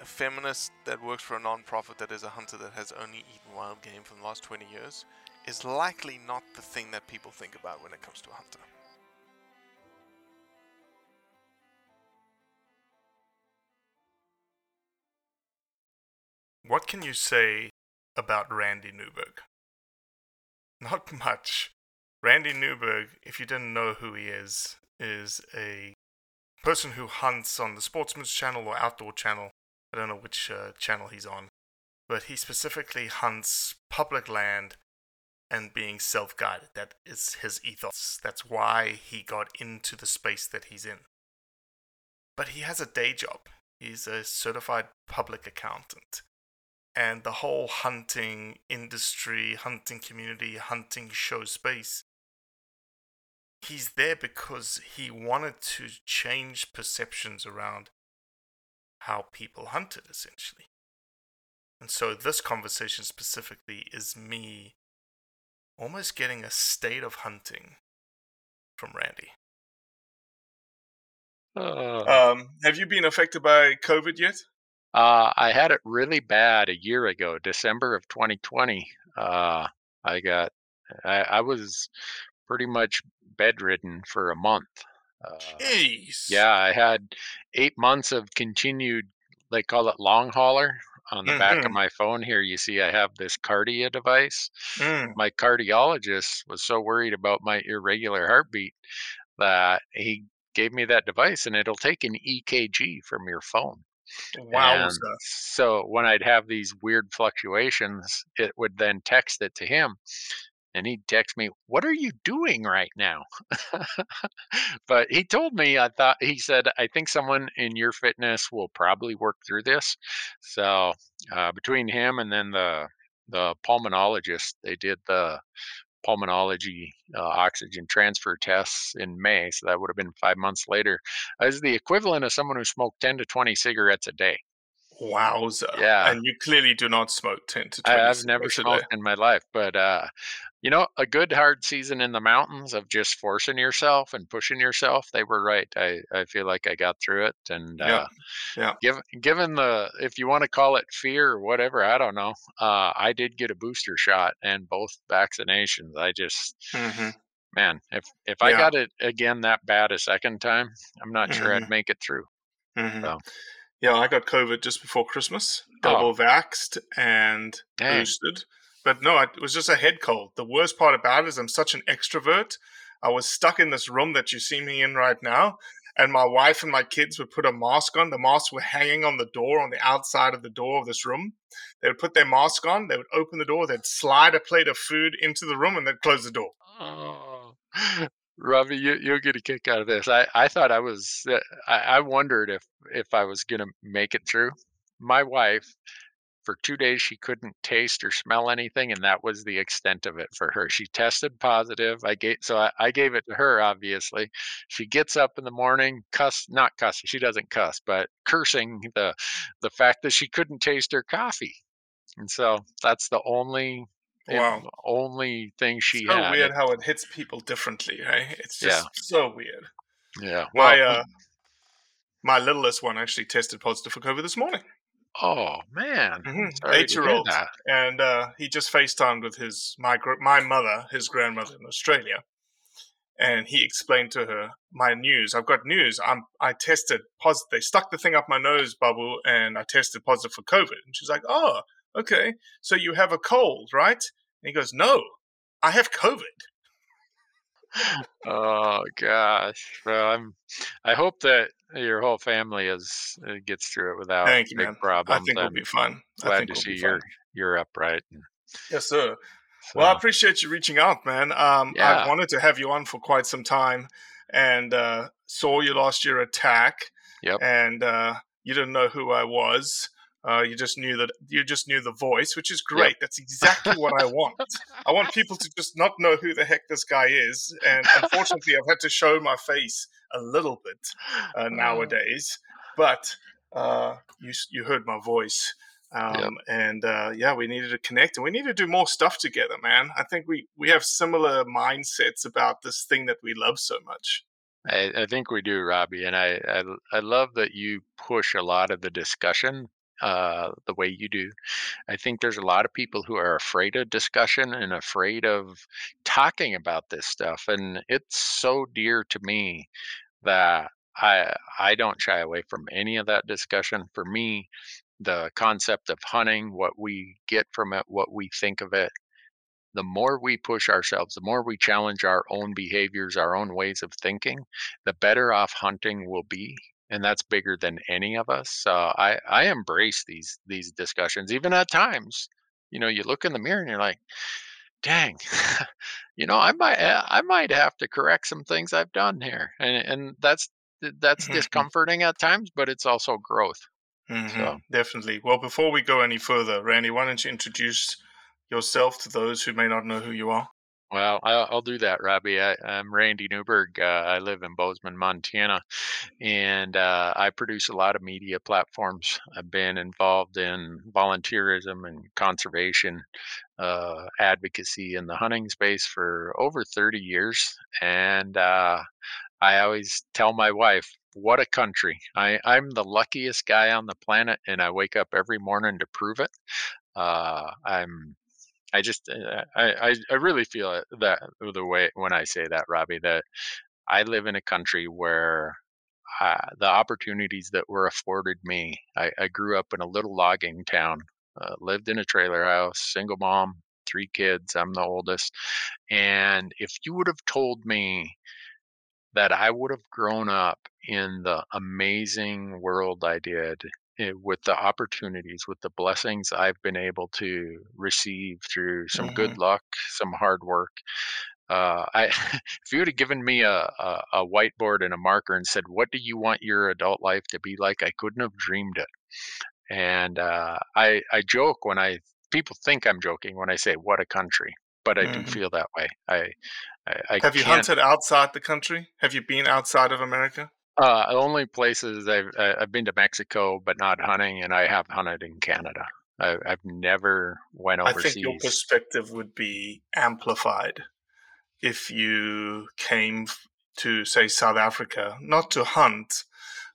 a feminist that works for a non-profit that is a hunter that has only eaten wild game for the last 20 years is likely not the thing that people think about when it comes to a hunter. What can you say about Randy Newberg? Not much. Randy Newberg, if you didn't know who he is, is a person who hunts on the Sportsman's Channel or Outdoor Channel. I don't know which uh, channel he's on. But he specifically hunts public land and being self guided. That is his ethos. That's why he got into the space that he's in. But he has a day job. He's a certified public accountant and the whole hunting industry, hunting community, hunting show space. He's there because he wanted to change perceptions around how people hunted, essentially. And so, this conversation specifically is me almost getting a state of hunting from Randy. Uh, Um, have you been affected by COVID yet? uh, I had it really bad a year ago, December of 2020. Uh, I got, I, I was pretty much bedridden for a month. Uh, Jeez. yeah, I had eight months of continued, they call it long hauler. On the back of Mhm. my phone here, you see I have this Kardia device. Mm. My cardiologist was so worried about my irregular heartbeat that he gave me that device and it'll take an EKG from your phone. Wow. So when I'd have these weird fluctuations, it would then text it to him. And he'd text me, What are you doing right now? but he told me, I thought, he said, I think someone in your fitness will probably work through this. So uh, between him and then the, the pulmonologist, they did the pulmonology uh, oxygen transfer tests in May. So that would have been five months later. I was the equivalent of someone who smoked 10 to 20 cigarettes a day. Wowza! Yeah. and you clearly do not smoke ten to twenty. I've never cigarettes smoked in my life, but uh, you know, a good hard season in the mountains of just forcing yourself and pushing yourself. They were right. I, I feel like I got through it, and Yeah, uh, yeah. given given the if you want to call it fear or whatever, I don't know. Uh, I did get a booster shot and both vaccinations. I just hmm man, if if I got it again that bad a second time, I'm not sure Mhm. I'd make it through. hmm So Yeah, I got COVID just before Christmas, Oh. double vaxxed and Dang. boosted. But no, it was just a head cold. The worst part about it is I'm such an extrovert. I was stuck in this room that you see me in right now, and my wife and my kids would put a mask on. The masks were hanging on the door on the outside of the door of this room. They would put their mask on, they would open the door, they'd slide a plate of food into the room, and they'd close the door. Oh, Robbie, you you'll get a kick out of this. I I thought I was. uh, I, I wondered if if I was gonna make it through. My wife, for two days, she couldn't taste or smell anything, and that was the extent of it for her. She tested positive. I gave so I, I gave it to her. Obviously, she gets up in the morning, cuss not cussing. She doesn't cuss, but cursing the the fact that she couldn't taste her coffee, and so that's the only. Wow. only thing she had. so had. weird how it hits people differently, right? It's just Yeah. so weird. Yeah. My uh, my littlest one actually tested positive for COVID this morning. Oh man, Mhm. Sorry to hear Eight-year-old, and uh, he just FaceTimed with his my my mother, his grandmother in Australia, and he explained to her my news. I've got news. I'm I tested positive. They stuck the thing up my nose, bubble, and I tested positive for COVID. And she's like, "Oh, okay. So you have a cold, right?" And he goes, "No, I have COVID." Oh gosh. Well, I'm. I hope that your whole family is uh, gets through it without Thank you, big man. problems. I think I'm be. I glad think to see you're you're upright. Yes, sir. Well, I appreciate you reaching out, man. Um, Yeah. I've wanted to have you on for quite some time, and uh, saw you lost your attack, Yep. and uh, you didn't know who I was. Uh, you just knew that you just knew the voice, which is great. That's exactly what I want. I want people to just not know who the heck this guy is, and unfortunately, I've had to show my face a little bit uh, nowadays. But uh, you you heard my voice, um, and uh, yeah, we needed to connect, and we need to do more stuff together, man. I think we we have similar mindsets about this thing that we love so much. I, I think we do, Robbie, and I, I I love that you push a lot of the discussion uh, the way you do. I think there's a lot of people who are afraid of discussion and afraid of talking about this stuff, and it's so dear to me that I I don't shy away from any of that discussion. For me, the concept of hunting, what we get from it, what we think of it, the more we push ourselves, the more we challenge our own behaviors, our own ways of thinking, the better off hunting will be. And that's bigger than any of us. I I embrace these these discussions, even at times. You know, you look in the mirror and you're like, "Dang, you know, I might uh, I might have to correct some things I've done here," and and that's that's Mhm. discomforting at times, but it's also growth. Mhm, So- Definitely. Well, before we go any further, Randy, why don't you introduce yourself to those who may not know who you are? Well, I'll, I'll do that, Robbie. I, I'm Randy Newberg. Uh, I live in Bozeman, Montana, and uh, I produce a lot of media platforms. I've been involved in volunteerism and conservation uh, advocacy in the hunting space for over 30 years. And uh, I always tell my wife, what a country. I, I'm the luckiest guy on the planet, and I wake up every morning to prove it. Uh, I'm I just uh, I, I I really feel that the way when I say that, Robbie, that I live in a country where uh, the opportunities that were afforded me. I, I grew up in a little logging town, uh, lived in a trailer house, single mom, three kids. I'm the oldest, and if you would have told me that I would have grown up in the amazing world I did eh, with the opportunities, with the blessings I've been able to receive through some good luck, some hard work. Uh, I, if you would have given me a, a, a whiteboard and a marker and said, "What do you want your adult life to be like?" I couldn't have dreamed it. And uh, I, I joke when I people think I'm joking when I say, "What a country," but I do Mhm. feel that way. I, I, I Have you hunted outside the country? Have you been outside of America? Uh, only places I've I've been to Mexico, but not hunting, and I have hunted in Canada. I, I've never went overseas. I think your perspective would be amplified if you came to, say, South Africa, not to hunt,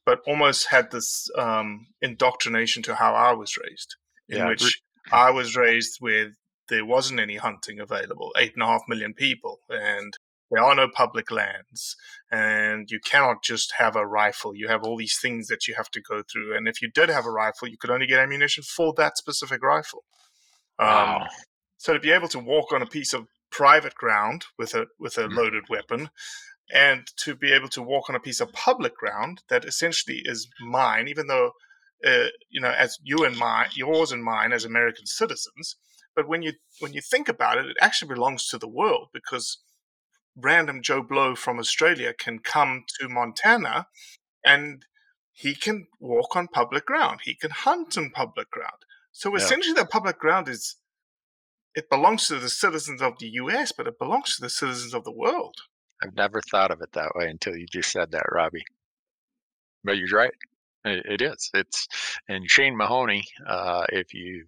but almost had this um, indoctrination to how I was raised, in Yeah, which I was raised with there wasn't any hunting available, eight and a half million people, and there are no public lands, and you cannot just have a rifle. You have all these things that you have to go through, and if you did have a rifle, you could only get ammunition for that specific rifle. Um, Wow. so to be able to walk on a piece of private ground with a with a Mm. loaded weapon, and to be able to walk on a piece of public ground that essentially is mine, even though uh, you know, as you and mine, yours and mine as American citizens. But when you when you think about it, it actually belongs to the world because random Joe Blow from Australia can come to Montana and he can walk on public ground. He can hunt on public ground. So Yeah. essentially, the public ground is it belongs to the citizens of the U.S., but it belongs to the citizens of the world. I've never thought of it that way until you just said that, Robbie. But you're right. It, it is. It's and Shane Mahoney, uh, if you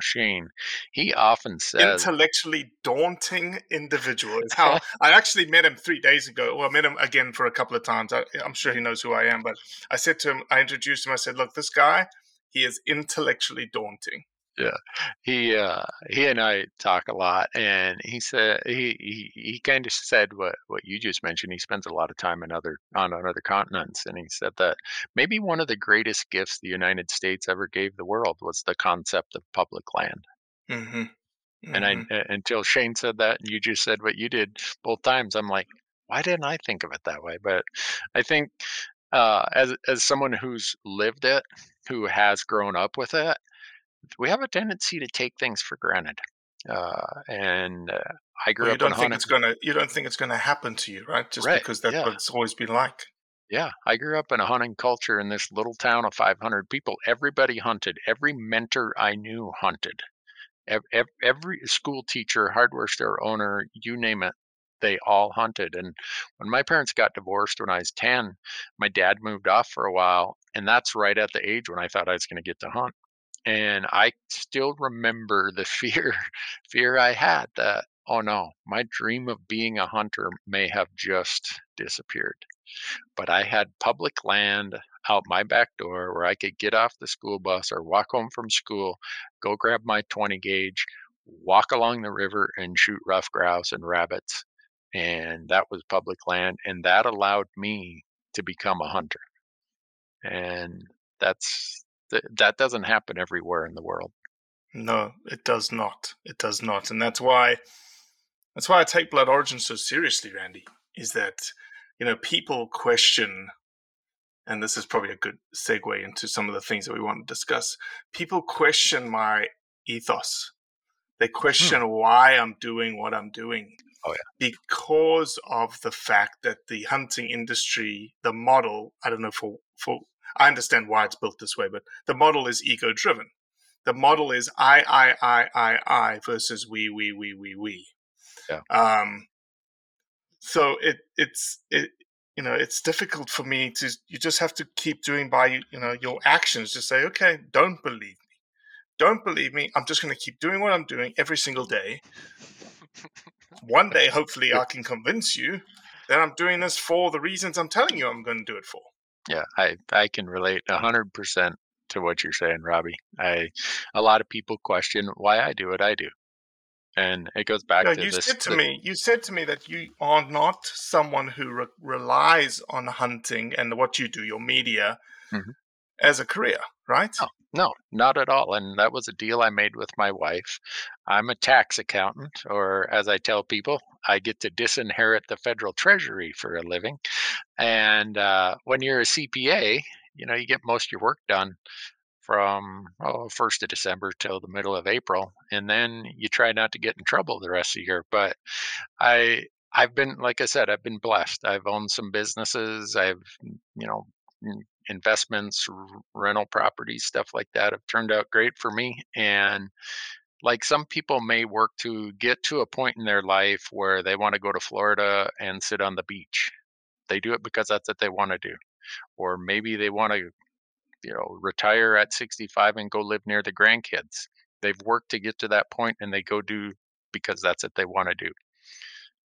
Shane, he often says, Intellectually daunting individual is how I actually met him three days ago. Well, I met him again for a couple of times. I, I'm sure he knows who I am, but I said to him, I introduced him. I said, "Look, this guy, he is intellectually daunting." Yeah, he uh, he and I talk a lot, and he said he he, he kind of said what what you just mentioned. He spends a lot of time in other on, on other continents, and he said that maybe one of the greatest gifts the United States ever gave the world was the concept of public land. hmm And I uh, until Shane said that, and you just said what you did both times, I'm like, why didn't I think of it that way? But I think uh, as as someone who's lived it, who has grown up with it, we have a tendency to take things for granted. Uh, and uh, I grew Well, you up don't in think hunting. it's gonna you don't think it's gonna happen to you, right? Just Right, because that's yeah. what it's always been like. Yeah, I grew up in a hunting culture in this little town of 500 people. Everybody hunted. Every mentor I knew hunted. Ev- ev- Every school teacher, hardware store owner, you name it, they all hunted. And when my parents got divorced when I was 10, my dad moved off for a while. And that's right at the age when I thought I was going to get to hunt. And I still remember the fear, fear I had that, oh no, my dream of being a hunter may have just disappeared but I had public land out my back door where I could get off the school bus or walk home from school, go grab my 20 gauge, walk along the river and shoot rough grouse and rabbits. And that was public land. And that allowed me to become a hunter. And that's th- that doesn't happen everywhere in the world. No, it does not. It does not, and that's why that's why I take Blood Origin so seriously, Randy. Is that you know people question, and this is probably a good segue into some of the things that we want to discuss. People question my ethos. They hmm. question why I'm doing what I'm doing. Oh, yeah. Because of the fact that the hunting industry, the model, I don't know for for I understand why it's built this way, but the model is ego driven. The model is I, I, I, I, I versus we, we, we, we, we. Yeah. Um, so it it's it you know it's difficult for me to you just have to keep doing by you know your actions. Just say okay, don't believe me, don't believe me. I'm just going to keep doing what I'm doing every single day. One day, hopefully, I can convince you that I'm doing this for the reasons I'm telling you I'm going to do it for. Yeah, I I can relate a hundred percent to what you're saying, Robbie. I a lot of people question why I do what I do, and it goes back Yeah, to you this. said to the- me, you said to me that you are not someone who re- relies on hunting and what you do, your media, Mhm. as a career, right? No, no, not at all. And that was a deal I made with my wife. I'm a tax accountant, or as I tell people, I get to disinherit the federal treasury for a living. And uh, when you're a CPA, you know, you get most of your work done from oh, 1st of December till the middle of April, and then you try not to get in trouble the rest of the year. But I I've been like I said, I've been blessed. I've owned some businesses. I've you know n- investments, rental properties, stuff like that have turned out great for me. And like some people may work to get to a point in their life where they want to go to Florida and sit on the beach. They do it because that's what they want to do. or maybe they want to you know retire at 65 and go live near the grandkids they've worked to get to that point and they go do because that's what they want to do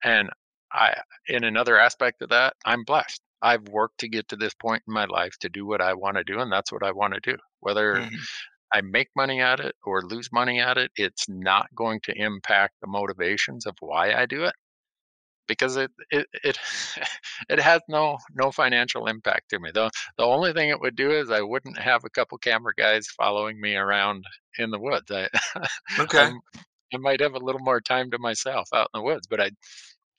and i in another aspect of that i'm blessed i've worked to get to this point in my life to do what i want to do and that's what i want to do whether Mhm. i make money at it or lose money at it it's not going to impact the motivations of why i do it because it it it, it has no no financial impact to me. The the only thing it would do is I wouldn't have a couple camera guys following me around in the woods. I Okay. I'm- I might have a little more time to myself out in the woods, but I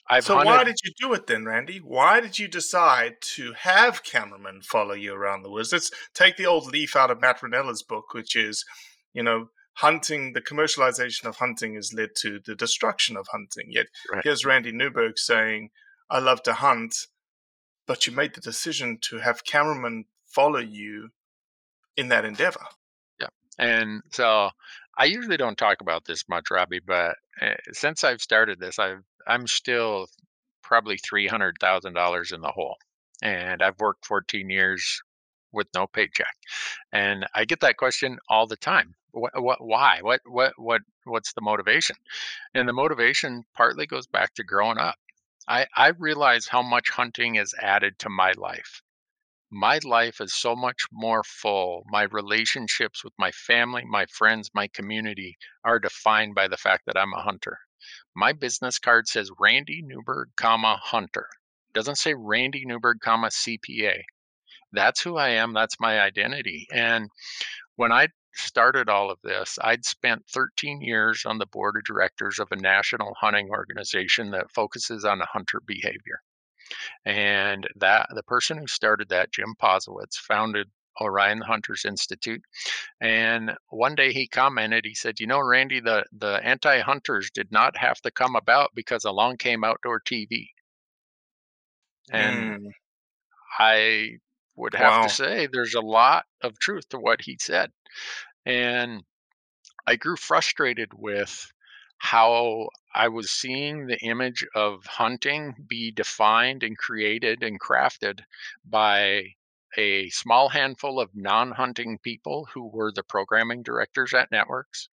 I've so hunted why did you do it then, Randy? Why did you decide to have cameramen follow you around the woods? Let's take the old leaf out of Matt Rinella's book, which is, you know, hunting. The commercialization of hunting has led to the destruction of hunting. Yet Right. here's Randy Newberg saying, "I love to hunt," but you made the decision to have cameramen follow you in that endeavor. Yeah, and so I usually don't talk about this much, Robbie, but uh, since I've started this, I've I'm still probably three hundred thousand dollars in the hole, and I've worked fourteen years with no paycheck, and I get that question all the time. What, what, why? What, what, what, what's the motivation? And the motivation partly goes back to growing up. I I realize how much hunting has added to my life my life is so much more full. My relationships with my family, my friends, my community are defined by the fact that I'm a hunter. My business card says Randy Newberg, comma hunter. Doesn't say Randy Newberg, comma CPA. That's who I am. That's my identity. And when I started all of this, I'd spent 13 years on the board of directors of a national hunting organization that focuses on hunter behavior. And that the person who started that, Jim Posewitz, founded Orion the Hunters Institute. And one day he commented, he said, "You know, Randy, the the anti-hunters did not have to come about because along came outdoor TV." And Mm, I would have Wow. to say there's a lot of truth to what he said. And I grew frustrated with how I was seeing the image of hunting be defined and created and crafted by a small handful of non hunting people who were the programming directors at networks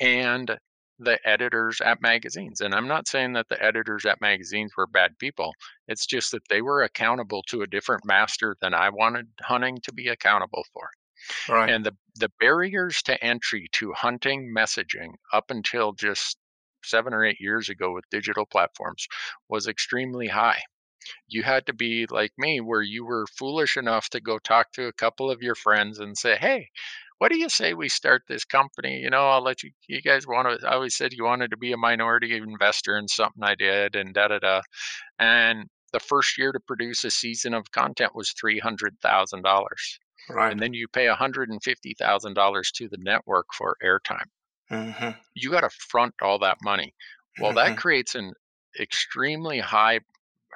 and the editors at magazines. And I'm not saying that the editors at magazines were bad people. It's just that they were accountable to a different master than I wanted hunting to be accountable for. right. And the, the barriers to entry to hunting messaging up until just seven or eight years ago with digital platforms was extremely high. You had to be like me, where you were foolish enough to go talk to a couple of your friends and say, Hey, what do you say we start this company? You know, I'll let you, you guys want to, I always said you wanted to be a minority investor in something I did and da da da. And the first year to produce a season of content was $300,000 right. and then you pay $150,000 to the network for airtime. hmm You got to front all that money. Well, Mhm. that creates an extremely high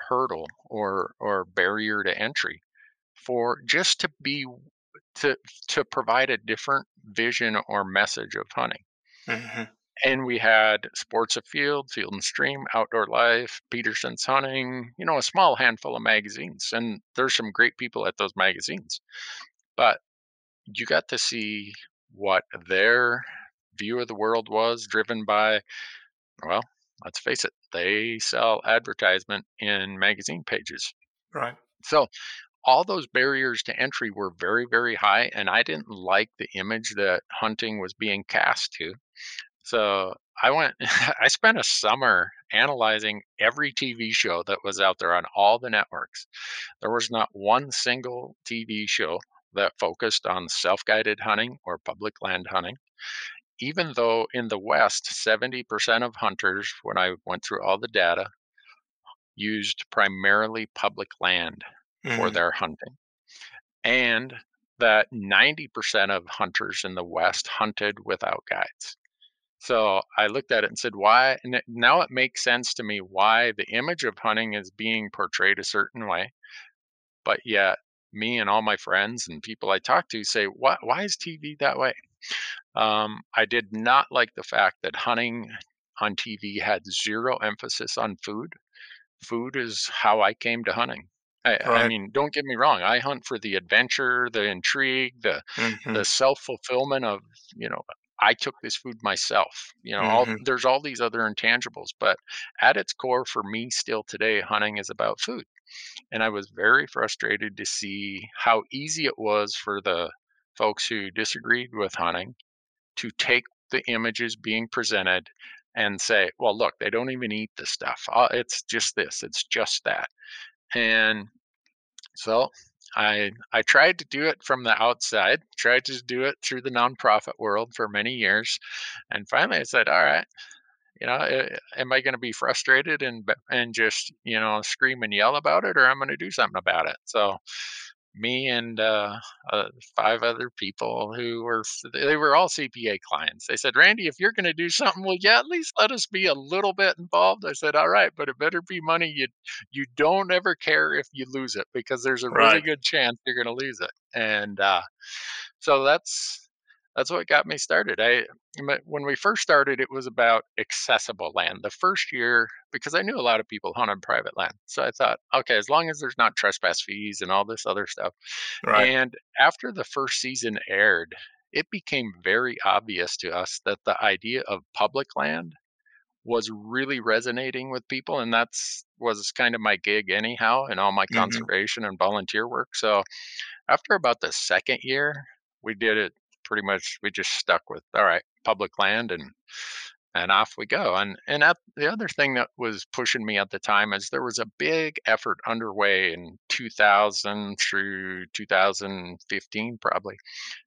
hurdle or or barrier to entry for just to be to to provide a different vision or message of hunting. hmm And we had Sports Afield, Field and Stream, Outdoor Life, Petersen's Hunting, you know, a small handful of magazines. And there's some great people at those magazines. But you got to see what their view of the world was driven by, well, let's face it, they sell advertisement in magazine pages. Right. So all those barriers to entry were very, very high. And I didn't like the image that hunting was being cast to. So I went, I spent a summer analyzing every TV show that was out there on all the networks. There was not one single TV show that focused on self guided hunting or public land hunting. Even though in the West, 70% of hunters, when I went through all the data, used primarily public land for Mhm. their hunting. And that 90% of hunters in the West hunted without guides. So I looked at it and said, why? And now it makes sense to me why the image of hunting is being portrayed a certain way. But yet, me and all my friends and people I talk to say, why, why is TV that way? Um, I did not like the fact that hunting on TV had zero emphasis on food. Food is how I came to hunting. I, I mean, don't get me wrong. I hunt for the adventure, the intrigue, the Mhm. the self fulfillment of you know. I took this food myself. You know, all Mhm. there's all these other intangibles, but at its core, for me, still today, hunting is about food. And I was very frustrated to see how easy it was for the folks who disagreed with hunting to take the images being presented and say, well, look, they don't even eat this stuff. Uh, It's just this, it's just that. And so I I tried to do it from the outside, tried to do it through the nonprofit world for many years, and finally I said, "All right, you know, am I going to be frustrated and and just you know scream and yell about it, or I'm going to do something about it?" So me and uh, uh, five other people who were they were all CPA clients. They said, "Randy, if you're going to do something, well, yeah, at least let us be a little bit involved?" I said, "All right, but it better be money you you don't ever care if you lose it because there's a really good chance you're going to lose it." And uh, so that's that's what got me started. I when we first started, it was about accessible land. The first year, because I knew a lot of people hunt on private land, so I thought, okay, as long as there's not trespass fees and all this other stuff. Right. And after the first season aired, it became very obvious to us that the idea of public land was really resonating with people and that's was kind of my gig anyhow in all my Mhm. conservation and volunteer work so after about the second year we did it pretty much we just stuck with all right public land and and off we go and and at, the other thing that was pushing me at the time is there was a big effort underway in 2000 through 2015 probably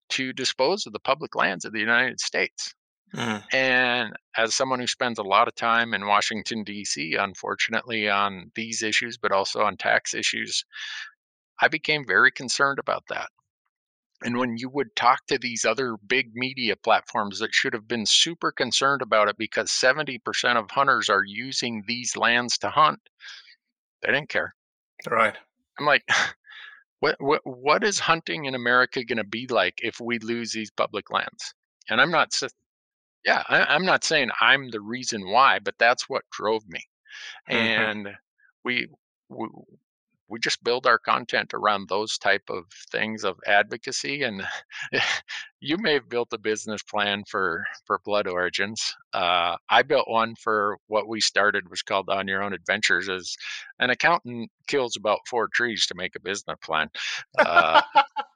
to dispose of the public lands of the united states Mm. and as someone who spends a lot of time in Washington, D.C., unfortunately, on these issues, but also on tax issues, I became very concerned about that. And when you would talk to these other big media platforms that should have been super concerned about it because 70% of hunters are using these lands to hunt, they didn't care. Right. I'm like, what, what, what is hunting in America going to be like if we lose these public lands? And I'm not yeah, I, I'm not saying I'm the reason why, but that's what drove me. Mhm. And we, we we just build our content around those type of things of advocacy. And you may have built a business plan for for Blood Origins. Uh, I built one for what we started was called On Your Own Adventures. As an accountant kills about four trees to make a business plan. Uh,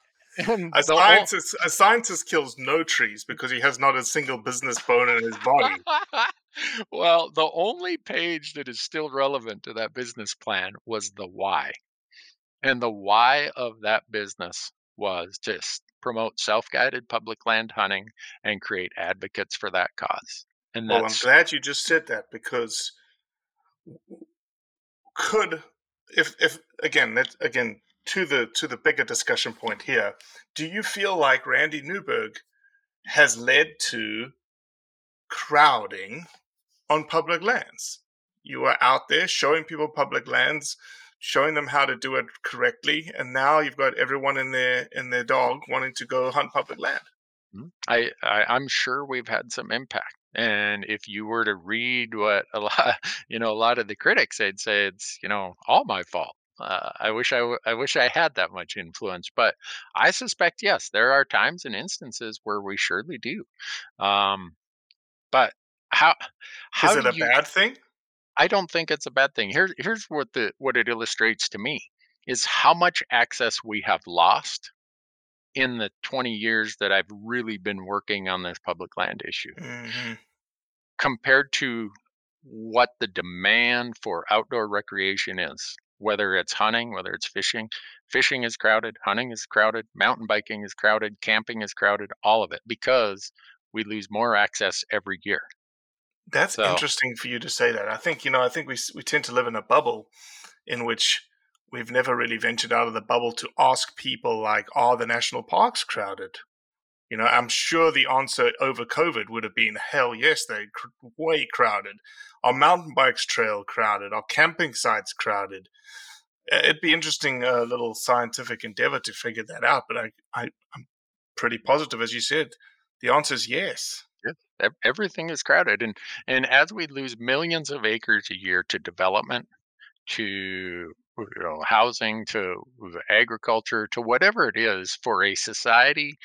Um, a the ol- scientist, a scientist kills no trees because he has not a single business bone in his body. well, the only page that is still relevant to that business plan was the why. And the why of that business was to s- promote self guided public land hunting and create advocates for that cause. And Well, I'm glad you just said that because could if if again that again to the to the bigger discussion point here, do you feel like Randy Newberg has led to crowding on public lands? You are out there showing people public lands, showing them how to do it correctly, and now you've got everyone in their in their dog wanting to go hunt public land. Mm, I, I I'm sure we've had some impact. And if you were to read what a lot, you know, a lot of the critics, they'd say it's, you know, all my fault. Uh, I wish I, w- I wish I had that much influence, but I suspect yes, there are times and instances where we surely do. Um, but how how Is it a you? bad thing? I don't think it's a bad thing. Here's here's what the what it illustrates to me is how much access we have lost in the 20 years that I've really been working on this public land issue hmm compared to what the demand for outdoor recreation is whether it's hunting whether it's fishing fishing is crowded hunting is crowded mountain biking is crowded camping is crowded all of it because we lose more access every year That's So- interesting for you to say that. I think you know. I think we we tend to live in a bubble in which we've never really ventured out of the bubble to ask people like, "Are the national parks crowded?" You know, I'm sure the answer over COVID would have been, "Hell yes, they're way crowded." Our mountain bikes trail crowded? Our camping sites crowded? Uh, It'd be interesting, a little scientific endeavor to figure that out. But I, I, I'm pretty positive, as you said, the answer is yes. Ev- everything is crowded and and as we lose millions of acres a year to development to you know, housing to agriculture to whatever it is for a society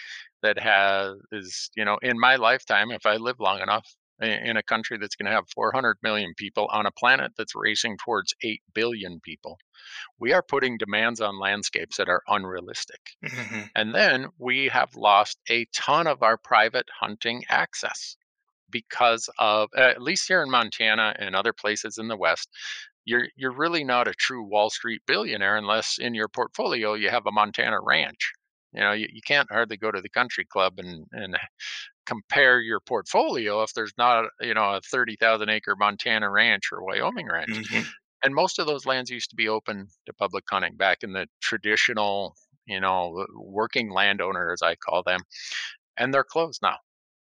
that has is you know in my lifetime if i live long enough in a country that's going to have 400 million people on a planet that's racing towards 8 billion people we are putting demands on landscapes that are unrealistic Mm-hmm. and then we have lost a ton of our private hunting access because of at least here in Montana and other places in the west you're you're really not a true Wall Street billionaire unless in your portfolio you have a Montana ranch. You know, you, you can't hardly go to the country club and and compare your portfolio if there's not you know a 30,000 acre Montana ranch or Wyoming ranch. Mhm. And most of those lands used to be open to public hunting back in the traditional, you know, working landowner as I call them, and they're closed now.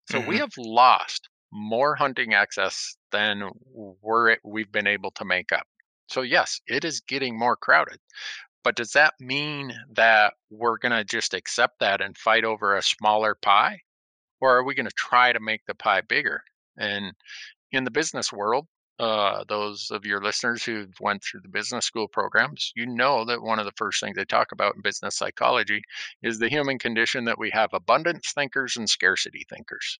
So we Mhm. have lost more hunting access than we're we've been able to make up. So yes, it is getting more crowded. But does that mean that we're going to just accept that and fight over a smaller pie? Or are we going to try to make the pie bigger? And in the business world, uh, those of your listeners who went through the business school programs, you know that one of the first things they talk about in business psychology is the human condition that we have abundance thinkers and scarcity thinkers.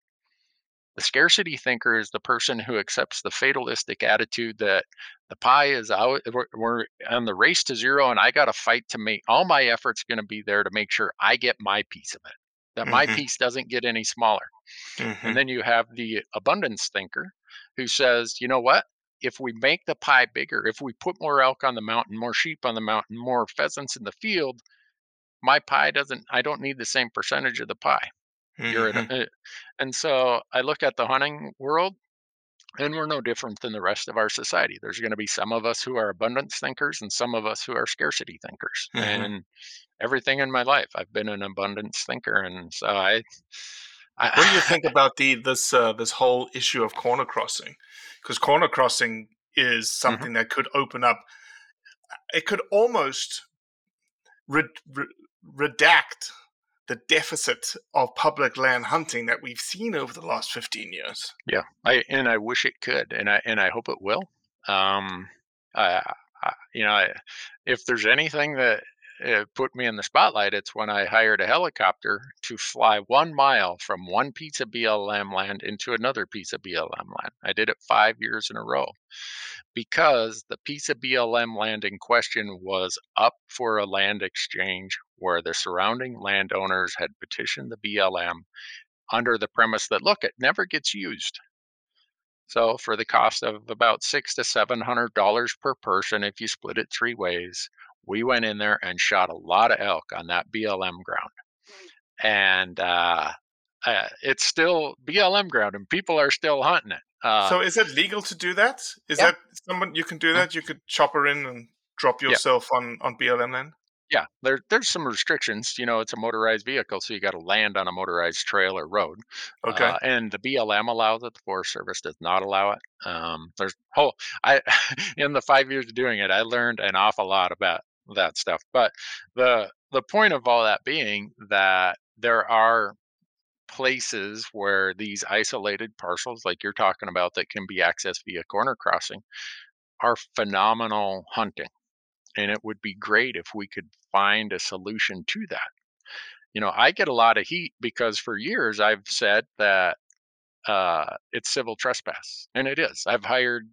The scarcity thinker is the person who accepts the fatalistic attitude that the pie is out, we're, we're on the race to zero, and I got to fight to make all my efforts going to be there to make sure I get my piece of it, that my Mhm. piece doesn't get any smaller. Mhm. And then you have the abundance thinker who says, you know what? If we make the pie bigger, if we put more elk on the mountain, more sheep on the mountain, more pheasants in the field, my pie doesn't, I don't need the same percentage of the pie. You're at, Mhm. a- and so I look at the hunting world and we're no different than the rest of our society. There's going to be some of us who are abundance thinkers and some of us who are scarcity thinkers. Mhm. And everything in my life, I've been an abundance thinker. And so I, I What do you think about the this uh, this whole issue of corner crossing? Because corner crossing is something that could open up. It could almost re- re- redact the deficit of public land hunting that we've seen over the last fifteen years. Yeah, I and I wish it could, and I and I hope it will. Um, I, I, you know, I, if there's anything that uh, put me in the spotlight, it's when I hired a helicopter to fly one mile from one piece of BLM land into another piece of BLM land. I did it five years in a row because the piece of BLM land in question was up for a land exchange where the surrounding landowners had petitioned the BLM under the premise that look, it never gets used. So for the cost of about six to seven hundred dollars per person, if you split it three ways, we went in there and shot a lot of elk on that BLM ground, and uh, uh, it's still BLM ground, and people are still hunting it. Uh, so is it legal to do that? Is yeah. that someone you can do that? You could chopper in and drop yourself on on BLM land. yeah, there there's some restrictions. You know, it's a motorized vehicle, so you got to land on a motorized trail or road. Okay. Uh, and the BLM allows it. The Forest Service does not allow it. Um, there's whole I in the five years of doing it, I learned an awful lot about that stuff. But the the point of all that being that there are places where these isolated parcels, like you're talking about, that can be accessed via corner crossing, are phenomenal hunting. And it would be great if we could find a solution to that. You know, I get a lot of heat because for years I've said that uh, it's civil trespass, and it is. I've hired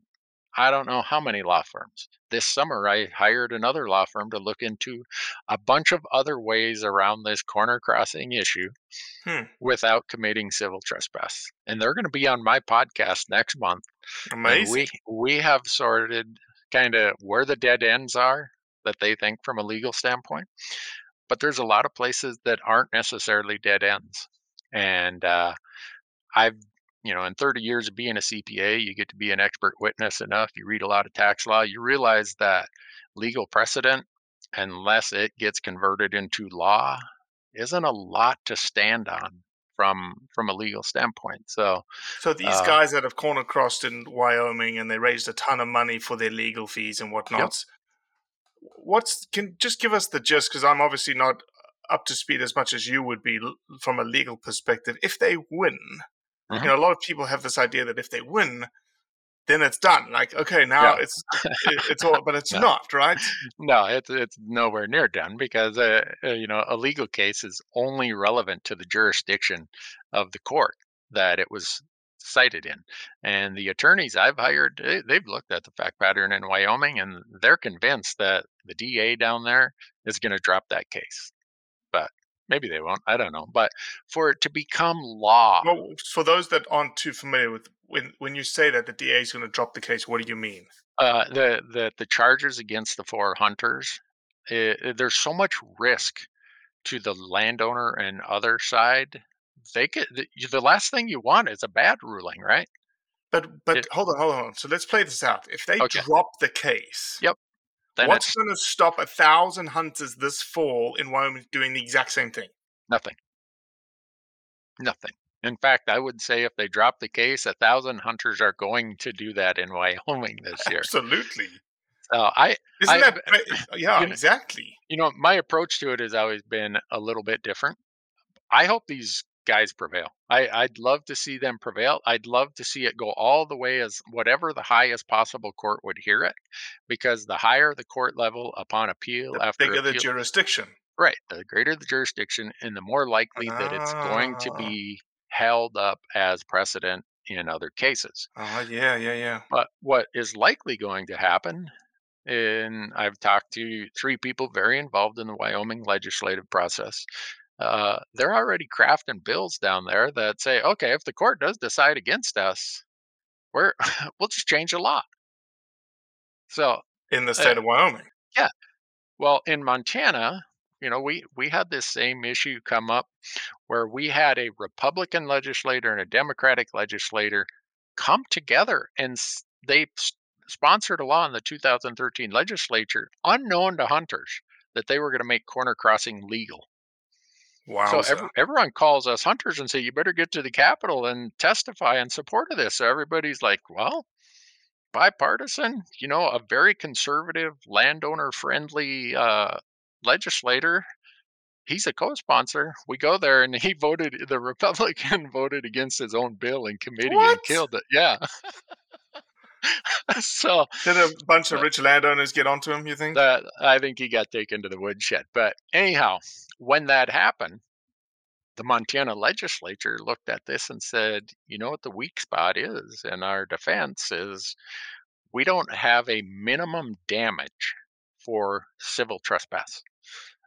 I don't know how many law firms. This summer, I hired another law firm to look into a bunch of other ways around this corner crossing issue Hmm. without committing civil trespass. And they're going to be on my podcast next month. And Amazing. we we have sorted kind of where the dead ends are that they think from a legal standpoint. But there's a lot of places that aren't necessarily dead ends. And uh, I've you know, in 30 years of being a CPA, you get to be an expert witness enough. You read a lot of tax law. You realize that legal precedent, unless it gets converted into law, isn't a lot to stand on from from a legal standpoint. So So these uh, guys that have corner crossed in Wyoming and they raised a ton of money for their legal fees and whatnot. What's can just give us the gist because I'm obviously not up to speed as much as you would be from a legal perspective. If they win, Mhm. you know, a lot of people have this idea that if they win, then it's done. Like, okay, now Yeah. it's it, it's all, but it's No. not right. No, it's it's nowhere near done because uh, uh, you know a legal case is only relevant to the jurisdiction of the court that it was cited in, and the attorneys I've hired they, they've looked at the fact pattern in Wyoming and they're convinced that the DA down there is going to drop that case, maybe they won't. I don't know. But for it to become law, Well, for those that aren't too familiar with when when you say that the DA is going to drop the case, what do you mean? uh, the the the charges against the four hunters, eh, eh, there's so much risk to the landowner and other side. They could the, the last thing you want is a bad ruling, right? But but It- hold on, hold on. So let's play this out. If they Okay. drop the case, Yep. Then what's going to stop a thousand hunters this fall in Wyoming doing the exact same thing? nothing. Nothing. In fact, I would say if they drop the case, a thousand hunters are going to do that in Wyoming this year. Absolutely. So I, Isn't I- that uh, yeah, you know- exactly. you know, my approach to it has always been a little bit different. I hope these guys prevail. I, I'd love to see them prevail. I'd love to see it go all the way as whatever the highest possible court would hear it, because the higher the court level upon appeal The after bigger the jurisdiction. right, the greater the jurisdiction, and the more likely that it's going to Ah. be held up as precedent in other cases. Oh yeah, yeah, yeah. But what is likely going to happen, and I've talked to three people very involved in the Wyoming legislative process. Uh, they're already crafting bills down there that say, okay, if the court does decide against us, we're we'll just change the law. So, In the state Uh, of Wyoming. Yeah. Well, in Montana, you know, we we had this same issue come up where we had a Republican legislator and a Democratic legislator come together and they sponsored a law in the 2013 legislature unknown to hunters that they were going to make corner crossing legal. Wow. So every, everyone calls us hunters and say, you better get to the Capitol and testify in support of this. So everybody's like, well, bipartisan, you know, a very conservative, landowner friendly uh, legislator. He's a co sponsor. We go there and he voted, the Republican voted against his own bill in committee and killed it. Yeah. so Did a bunch of rich landowners get onto him? You think? that I think he got taken to the woodshed. But anyhow, when that happened, the Montana legislature looked at this and said, you know what the weak spot is in our defense is we don't have a minimum damage for civil trespass.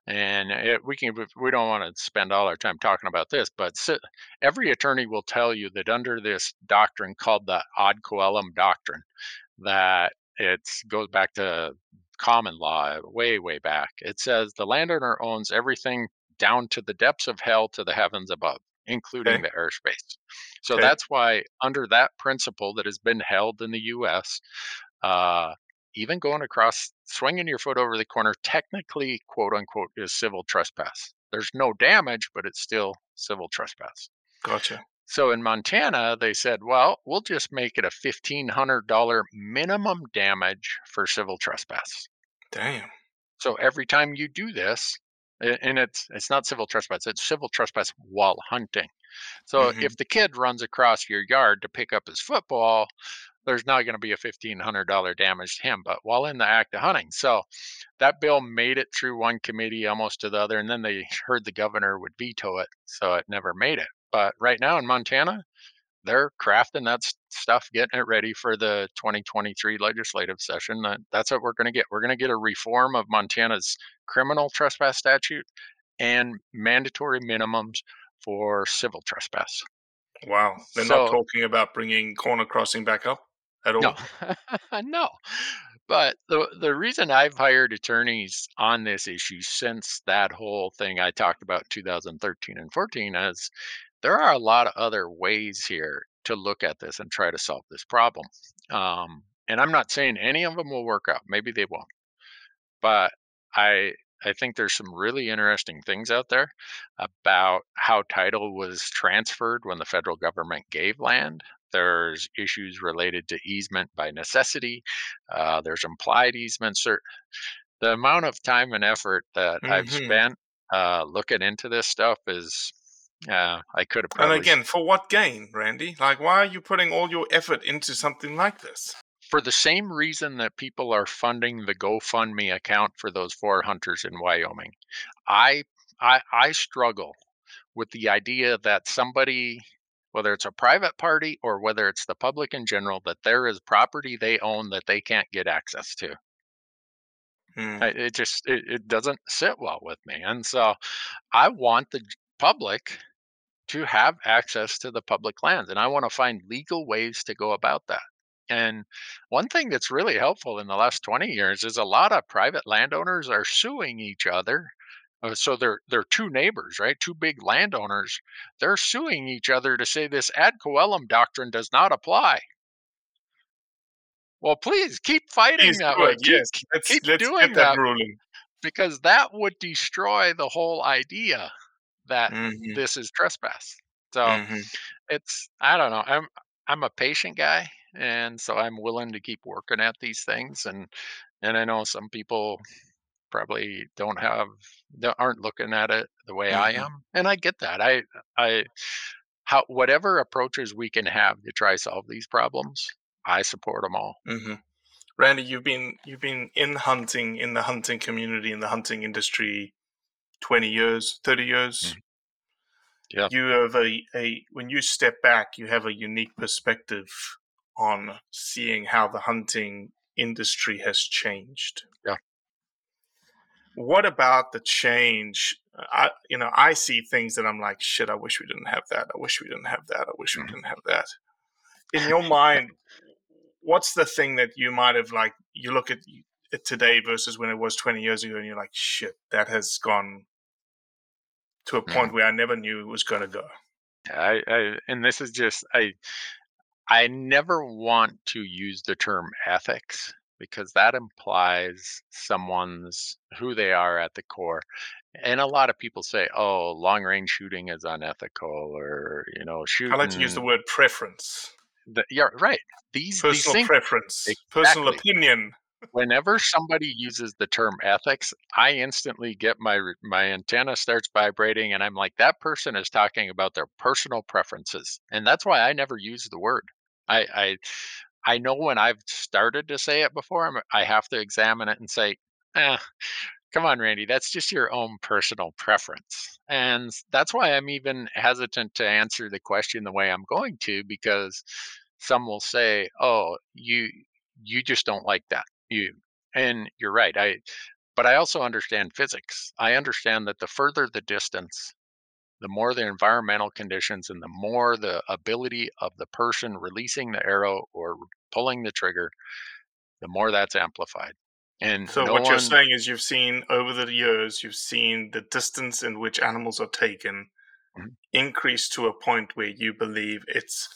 And it, we can we don't want to spend all our time talking about this, but every attorney will tell you that under this doctrine called the ad coelum doctrine, that it goes back to common law way way back. It says the landowner owns everything down to the depths of hell to the heavens above, including Okay. the airspace. So Okay. that's why under that principle that has been held in the U.S. Uh, even going across, swinging your foot over the corner, technically, quote unquote, is civil trespass. There's no damage, but it's still civil trespass. Gotcha. So in Montana, they said, well, we'll just make it a $1,500 minimum damage for civil trespass. Damn. So every time you do this, and it's it's not civil trespass, it's civil trespass while hunting. So Mhm. if the kid runs across your yard to pick up his football, there's not going to be a $1,500 damage to him, but while in the act of hunting. So that bill made it through one committee almost to the other, and then they heard the governor would veto it, so it never made it. But right now in Montana, they're crafting that stuff, getting it ready for the 2023 legislative session. That's what we're going to get. We're going to get a reform of Montana's criminal trespass statute and mandatory minimums for civil trespass. Wow. They're So- not talking about bringing corner crossing back up at all. No, no. But the the reason I've hired attorneys on this issue since that whole thing I talked about 2013 and 14 is there are a lot of other ways here to look at this and try to solve this problem. Um, and I'm not saying any of them will work out. Maybe they won't. But I I think there's some really interesting things out there about how title was transferred when the federal government gave land. There's issues related to easement by necessity. Uh, there's implied easements. The amount of time and effort that I've Mhm. spent uh, looking into this stuff is Uh, I could have And again, for what gain, Randy? Like, why are you putting all your effort into something like this? for the same reason that people are funding the GoFundMe account for those four hunters in Wyoming. I I, I struggle with the idea that somebody, whether it's a private party or whether it's the public in general, that there is property they own that they can't get access to. Hmm. I- It just it, it doesn't sit well with me, and so I want the public to have access to the public lands, and I want to find legal ways to go about that. And one thing that's really helpful in the last 20 years is a lot of private landowners are suing each other. Uh, So they're they're two neighbors, right? Two big landowners. They're suing each other to say this ad coelum doctrine does not apply. Well, please keep fighting Please that way. Keep, yes. keep- Let's, keep let's doing that, that ruling. because that would destroy the whole idea that Mhm, this is trespass. So mhm. it's I don't know. I'm I'm a patient guy, and so I'm willing to keep working at these things. And and I know some people probably don't have aren't looking at it the way I Mhm. am, and I get that. I I how whatever approaches we can have to try solve these problems, I support them all. hmm Randy, you've been you've been in hunting in the hunting community in the hunting industry twenty years, thirty years. Yeah. You have a, a when you step back, you have a unique perspective on seeing how the hunting industry has changed. Yeah. What about the change? I you know I see things that I'm like, shit. I wish we didn't have that. I wish we didn't have that. I wish we Mhm. didn't have that. In your mind, what's the thing that you might have like you look at it today versus when it was 20 years ago and you're like shit that has gone to a point mm. where i never knew it was going to go I, I and this is just I I never want to use the term ethics because that implies someone's who they are at the core. And a lot of people say, "Oh, long range shooting is unethical," or you know, shooting. i like to use the word preference the, yeah, right. These these personal things. preference personal opinion Whenever somebody uses the term ethics, I instantly get my my antenna starts vibrating, and I'm like, that person is talking about their personal preferences, and that's why I never use the word. I I, I know when I've started to say it before, I'm, I have to examine it and say, eh, come on, Randy, that's just your own personal preference, and that's why I'm even hesitant to answer the question the way I'm going to, because some will say, oh, you you just don't like that you and you're right i but i also understand physics. I understand that the further the distance the more the environmental conditions and the more the ability of the person releasing the arrow or pulling the trigger the more that's amplified. And so no what you're one- saying is you've seen over the years you've seen the distance in which animals are taken Mhm. increase to a point where you believe it's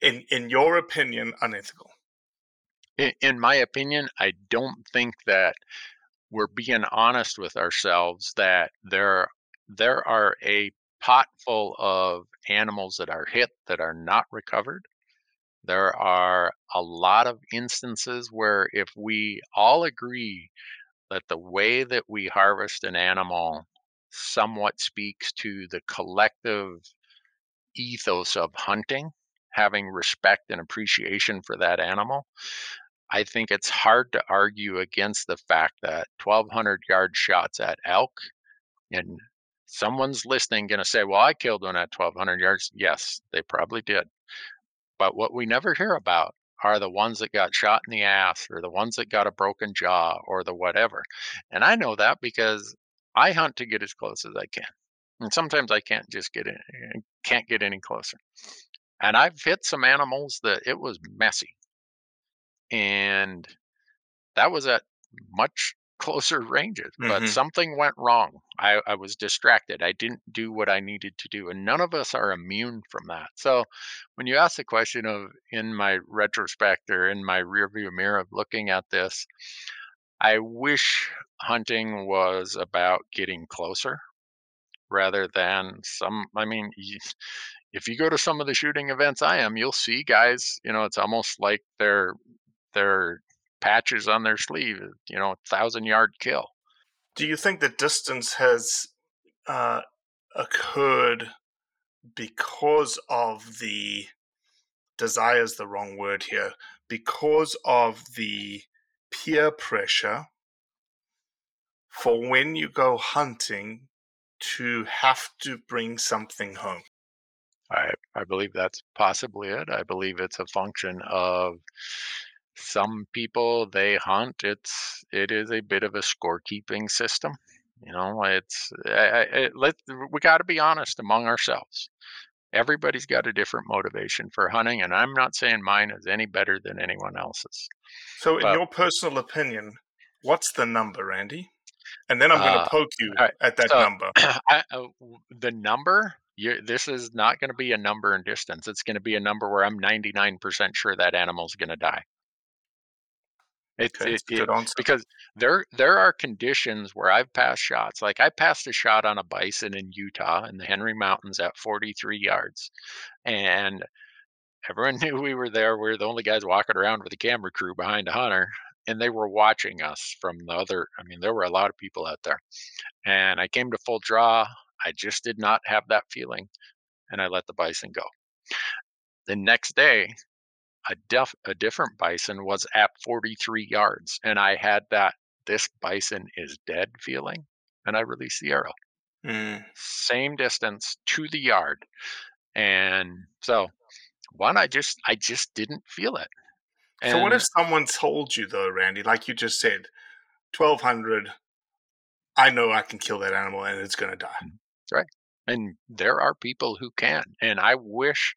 in in your opinion unethical in, my opinion, I don't think that we're being honest with ourselves that there there are a pot full of animals that are hit that are not recovered. There are a lot of instances where if we all agree that the way that we harvest an animal somewhat speaks to the collective ethos of hunting, having respect and appreciation for that animal, I think it's hard to argue against the fact that 1,200 yard shots at elk, and someone's listening going to say, Well, I killed one at 1,200 yards. Yes, they probably did. But what we never hear about are the ones that got shot in the ass or the ones that got a broken jaw or the whatever. And I know that because I hunt to get as close as I can. And sometimes I can't just get in, can't get any closer. And I've hit some animals that it was messy and that was at much closer ranges but Mhm. something went wrong. I, I was distracted. I didn't do what i needed to do and none of us are immune from that. So when you ask the question of in my retrospect or in my rearview mirror of looking at this i wish hunting was about getting closer rather than some i mean if you go to some of the shooting events i am you'll see guys you know it's almost like they're their patches on their sleeve, you know, thousand yard kill. do you think the distance has uh, occurred because of the desire is the wrong word here because of the peer pressure for when you go hunting to have to bring something home. I, I believe that's possibly it. I believe it's a function of some people they hunt. It's it is a bit of a scorekeeping system. You know, it's I, I, it, let we got to be honest among ourselves. Everybody's got a different motivation for hunting, and I'm not saying mine is any better than anyone else's. So, in But- your personal opinion, what's the number, Randy? And then I'm going to Uh, poke you right, at that so- number. I, uh, the number you this is not going to be a number in distance. It's going to be a number where I'm 99% sure that animal's going to die. It's Okay, it, it- because there there are conditions where I've passed shots. Like I passed a shot on a bison in Utah in the Henry Mountains at 43 yards, and everyone knew we were there. We were the only guys walking around with a camera crew behind a hunter, and they were watching us from the other. I mean, there were a lot of people out there, and I came to full draw. I just did not have that feeling, and I let the bison go. The next day, a def, a different bison was at 43 yards, and I had that this bison is dead feeling, and I released the arrow. Mm. Same distance to the yard, and so one, I just I just didn't feel it. So, what if someone told you, though, Randy, like you just said, 1200, I know I can kill that animal and it's going to die? Right. And there are people who can and i wish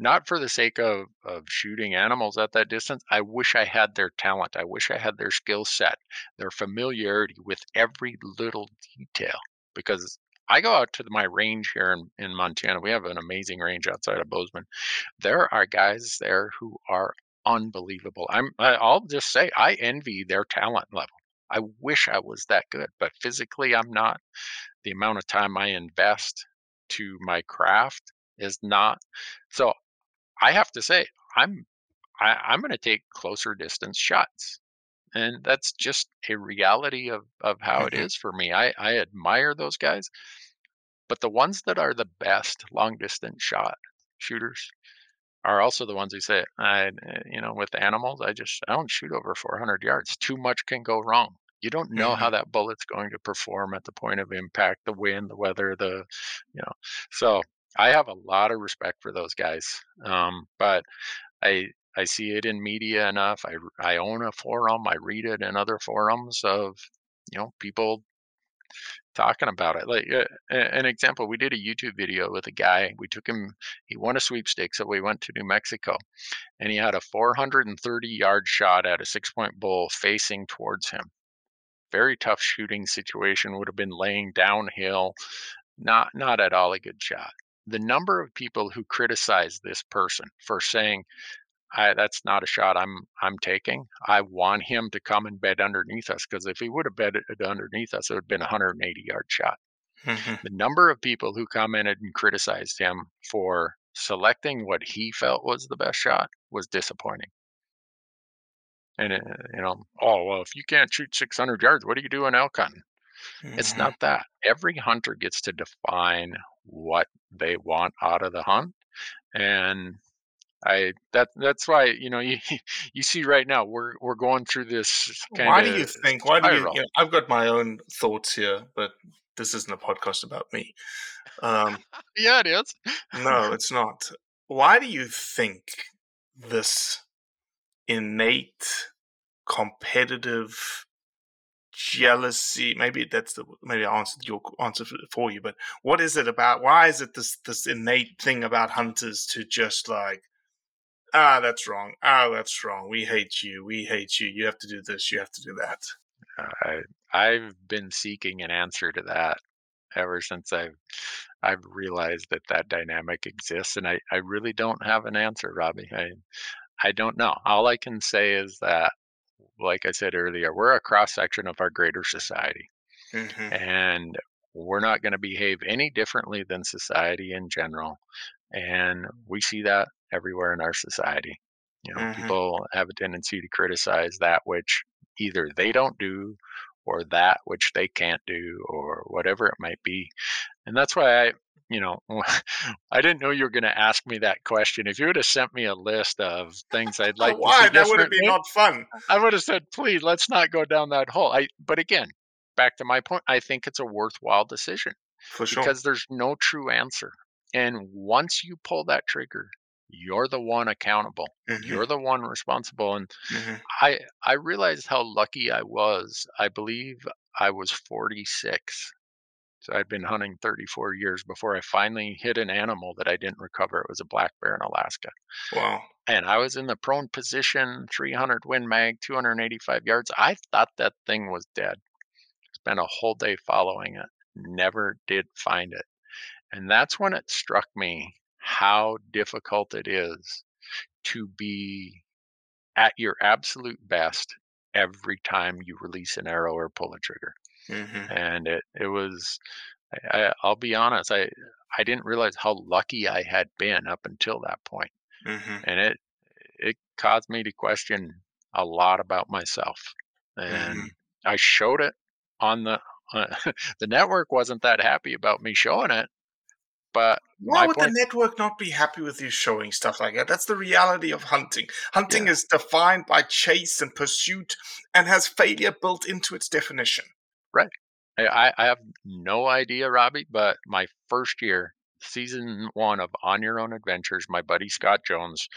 not for the sake of of shooting animals at that distance i wish i had their talent i wish i had their skill set their familiarity with every little detail because i go out to my range here in, in montana we have an amazing range outside of bozeman there are guys there who are unbelievable i'm i'll just say i envy their talent level i wish i was that good but physically i'm not the amount of time I invest to my craft is not. So I have to say, I'm I, I'm going to take closer distance shots, and that's just a reality of of how it Mhm. is for me. I I admire those guys, but the ones that are the best long distance shot shooters are also the ones who say, I, you know, with animals, I just I don't shoot over 400 yards. Too much can go wrong. You don't know how that bullet's going to perform at the point of impact, the wind, the weather, the, you know. So I have a lot of respect for those guys, um, but I I see it in media enough. I I own a forum. I read it in other forums of, you know, people talking about it. Like uh, an example, we did a YouTube video with a guy. We took him. He won a sweepstakes, so we went to New Mexico, and he had a 430 yard shot at a six point bull facing towards him. Very tough shooting situation. Would have been laying downhill. Not not at all a good shot. The number of people who criticize this person for saying. I, that's not a shot I'm I'm taking. I want him to come and bed underneath us because if he would have bedded underneath us, it would have been a 180 yard shot Mhm. the number of people who commented and criticized him for selecting what he felt was the best shot was disappointing. And uh, you know, oh well, if you can't shoot 600 yards, what do you do in elk hunting? It's Mhm. not that. Every hunter gets to define what they want out of the hunt, and I that that's why you know you you see right now we're we're going through this kind Why do you think? Why do you, you know, I've got my own thoughts here, but this isn't a podcast about me. Um, yeah, it is. no, it's not. Why do you think this innate competitive jealousy? Maybe that's the maybe I answered your answer for- you, but what is it about? Why is it this this innate thing about hunters to just like ah that's wrong ah that's wrong we hate you we hate you you have to do this you have to do that I I've been seeking an answer to that ever since I've I've realized that that dynamic exists, and I I really don't have an answer, Robbie. I I don't know. All I can say is that, like I said earlier, we're a cross section of our greater society, Mhm. and we're not going to behave any differently than society in general, and we see that everywhere in our society. You know, Mhm. people have a tendency to criticize that which either they don't do for that which they can't do or whatever it might be. And that's why I, you know, I didn't know you were going to ask me that question. If you would have sent me a list of things I'd like Why? That would have been not fun. I would have said, please, let's not go down that hole. I, but again, back to my point, I think it's a worthwhile decision For sure. because there's no true answer. And once you pull that trigger, you're the one accountable. Mhm, You're the one responsible. And mhm. I I realized how lucky I was. I believe I was 46. So I'd been hunting 34 years before I finally hit an animal that I didn't recover. It was a black bear in Alaska. Wow. And I was in the prone position, 300 win mag, 285 yards. I thought that thing was dead. Spent a whole day following it. Never did find it. And that's when it struck me how difficult it is to be at your absolute best every time you release an arrow or pull a trigger. Mhm. And it it was I, I, I'll be honest, I I didn't realize how lucky I had been up until that point. Mhm. And it it caused me to question a lot about myself. And Mhm. I showed it on the uh, the network wasn't that happy about me showing it, but Why would point the network not be happy with you showing stuff like that? That's the reality of hunting. Hunting is defined by chase and pursuit and has failure built into its definition. Right. I I have no idea, Robbie, but my first year, season one of On Your Own Adventures, my buddy Scott Jones,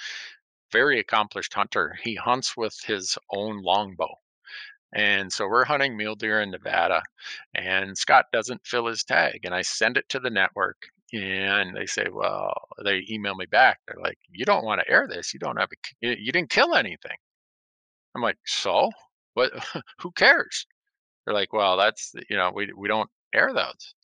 very accomplished hunter. He hunts with his own longbow. And so we're hunting mule deer in Nevada, and Scott doesn't fill his tag. And I send it to the network, and they say, Well, they email me back. They're like, You don't want to air this. You don't have a, you didn't kill anything. I'm like, So? What? Who cares? They're like, Well, that's, you know, we, we don't air those.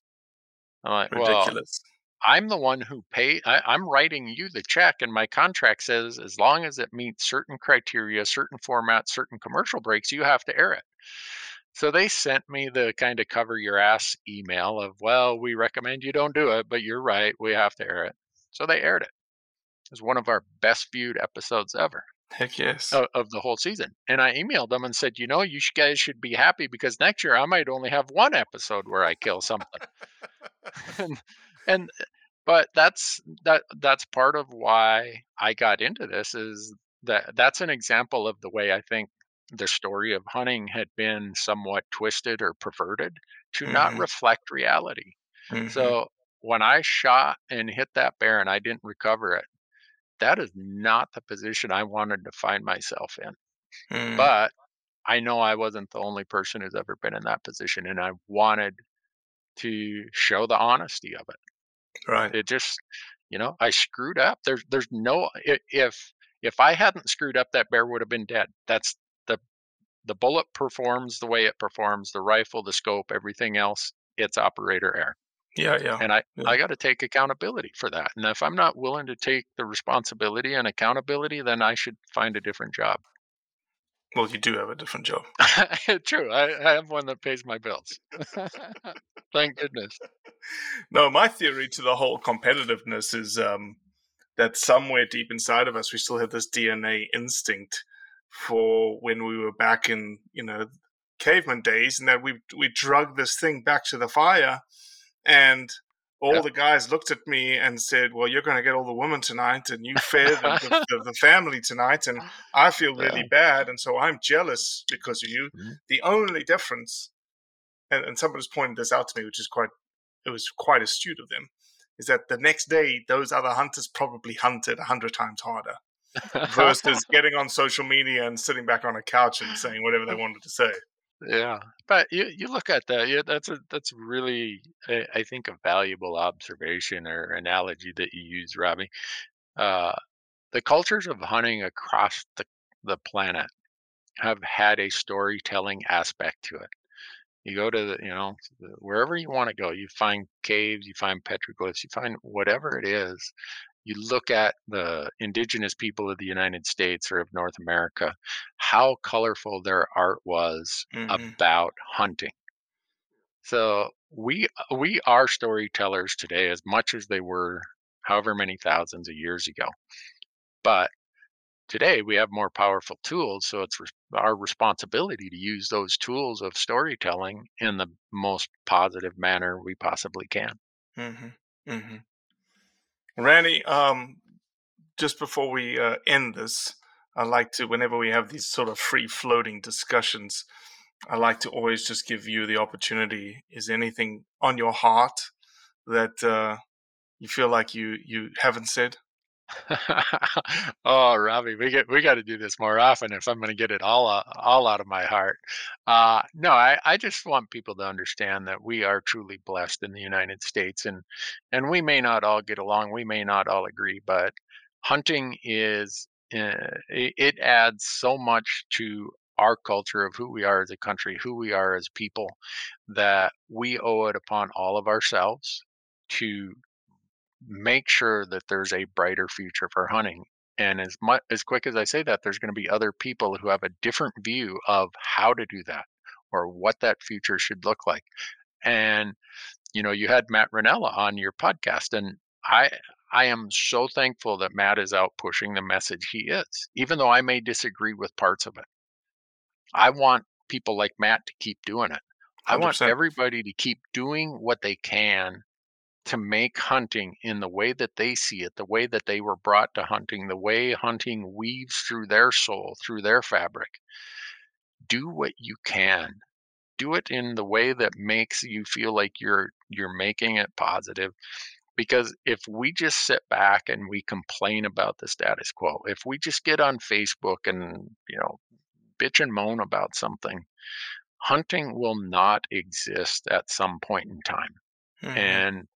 I'm like, Well, Ridiculous. I'm the one who pay. I, I'm writing you the check, and my contract says as long as it meets certain criteria, certain formats, certain commercial breaks, you have to air it. So they sent me the kind of cover your ass email of, well, we recommend you don't do it, but you're right, we have to air it. So they aired it. It was one of our best viewed episodes ever Heck yes. of, of the whole season. And I emailed them and said, you know, you guys should be happy because next year I might only have one episode where I kill something. and, and eh, but that's that that's part of why I got into this is that that's an example of the way I think the story of hunting had been somewhat twisted or perverted to not Mhm. reflect reality. Mhm. So when I shot and hit that bear and I didn't recover it, that is not the position I wanted to find myself in. Mm. But I know I wasn't the only person who's ever been in that position, and I wanted to show the honesty of it. right. It just, you know, I screwed up. There's, there's no if if I hadn't screwed up, that bear would have been dead. That's the bullet performs the way it performs. The rifle, the scope, everything else, it's operator error. Yeah, yeah. And I, Yeah. I got to take accountability for that. And if I'm not willing to take the responsibility and accountability, then I should find a different job. Well, you do have a different job. True. I, I have one that pays my bills. Thank goodness. No, my theory to the whole competitiveness is um, that somewhere deep inside of us, we still have this DNA instinct for when we were back in, you know, caveman days, and that we we drug this thing back to the fire, and all Yeah. the guys looked at me and said, "Well, you're going to get all the women tonight, and you fed the, the, the family tonight, and I feel really bad, and so I'm jealous because of you." Mhm. The only difference, and, and somebody's pointed this out to me, which is quite it was quite astute of them, is that the next day those other hunters probably hunted a hundred times harder versus getting on social media and sitting back on a couch and saying whatever they wanted to say. yeah, but you you look at that. Yeah, that's a that's really I, I think a valuable observation or analogy that you use, Robbie. Uh, the cultures of hunting across the the planet have had a storytelling aspect to it. You go to the, you know, wherever you want to go, you find caves, you find petroglyphs, you find whatever it is. You look at the indigenous people of the United States or of North America, how colorful their art was Mhm. about hunting. So we we are storytellers today as much as they were however many thousands of years ago. But today we have more powerful tools, so it's our responsibility to use those tools of storytelling in the most positive manner we possibly can. Mm-hmm. Mm-hmm. Randy, um, just before we uh, end this, I like to, whenever we have these sort of free floating discussions, I like to always just give you the opportunity. Is anything on your heart that uh, you feel like you you haven't said? oh, Robbie, we get we got to do this more often if I'm going to get it all uh, all out of my heart. Uh, no, I, I just want people to understand that we are truly blessed in the United States, and and we may not all get along, we may not all agree, but hunting is uh, it adds so much to our culture of who we are as a country, who we are as people, that we owe it upon all of ourselves to make sure that there's a brighter future for hunting. And as much as quick as I say that, there's going to be other people who have a different view of how to do that or what that future should look like. And you know, you had Matt Rinella on your podcast, and I I am so thankful that Matt is out pushing the message he is, even though I may disagree with parts of it. I want people like Matt to keep doing it. I want 100%. everybody to keep doing what they can to make hunting in the way that they see it, the way that they were brought to hunting, the way hunting weaves through their soul, through their fabric. Do what you can. Do it in the way that makes you feel like you're you're making it positive because if we just sit back and we complain about the status quo, if we just get on Facebook and, you know, bitch and moan about something, hunting will not exist at some point in time. Mhm. And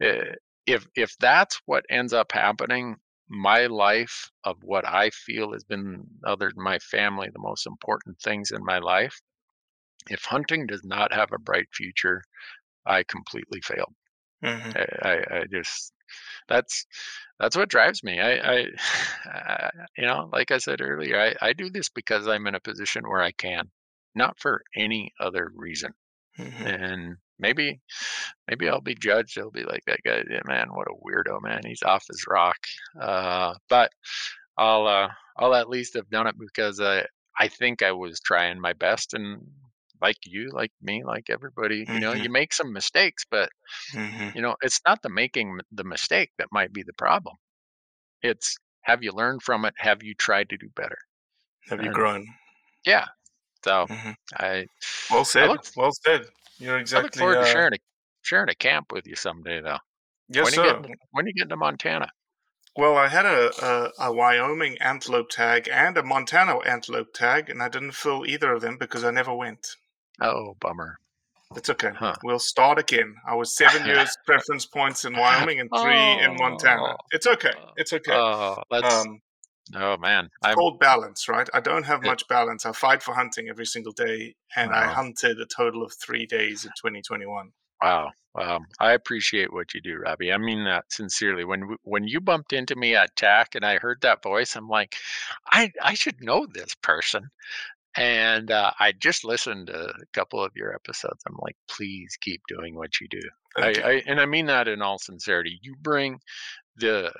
if if that's what ends up happening, my life of what I feel has been, other than my family, the most important things in my life. If hunting does not have a bright future, I completely failed. Mhm. I, I, just that's that's what drives me. I, I, I you know, like I said earlier, I, I do this because I'm in a position where I can, not for any other reason. Mhm. And maybe maybe I'll be judged. They'll be like that guy, yeah, man, what a weirdo, man. He's off his rock. Uh, but I'll uh, I'll at least have done it because I I think I was trying my best and like you, like me, like everybody, you know, Mhm. you make some mistakes, but Mhm. you know, it's not the making the mistake that might be the problem. It's have you learned from it? Have you tried to do better? Have you grown? Yeah. So Mhm. I Well said. look- well said. You're I exactly. look forward to uh, sharing a sharing a camp with you someday, though. Yes, when sir. you get when you get to Montana? Well, I had a, a a Wyoming antelope tag and a Montana antelope tag, and I didn't fill either of them because I never went. Oh, bummer. It's okay. Huh. We'll start again. I was seven years preference points in Wyoming and three in Montana. Oh. It's okay. It's okay. Oh, that's um, oh man. it's I'm called balance, right? I don't have much balance. I fight for hunting every single day, and I hunted a total of three days in 2021. wow. Wow. I appreciate what you do, Robbie. I mean that sincerely. When when you bumped into me at TAC and I heard that voice, I'm like, I I should know this person. And uh, I just listened to a couple of your episodes. I'm like, please keep doing what you do. I, I and I mean that in all sincerity. You bring the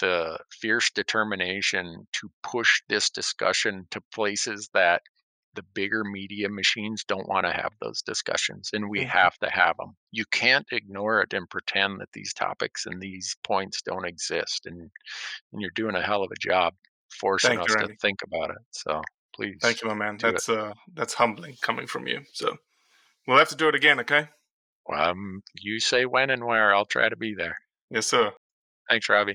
the fierce determination to push this discussion to places that the bigger media machines don't want to have those discussions and we Mhm. have to have them you can't ignore it and pretend that these topics and these points don't exist and and you're doing a hell of a job forcing Thank you, us to think about it so please Thank you, my man. do it. That's uh, that's humbling coming from you. So we'll have to do it again, okay? um you say when and where i'll try to be there Yes, sir. thanks robbie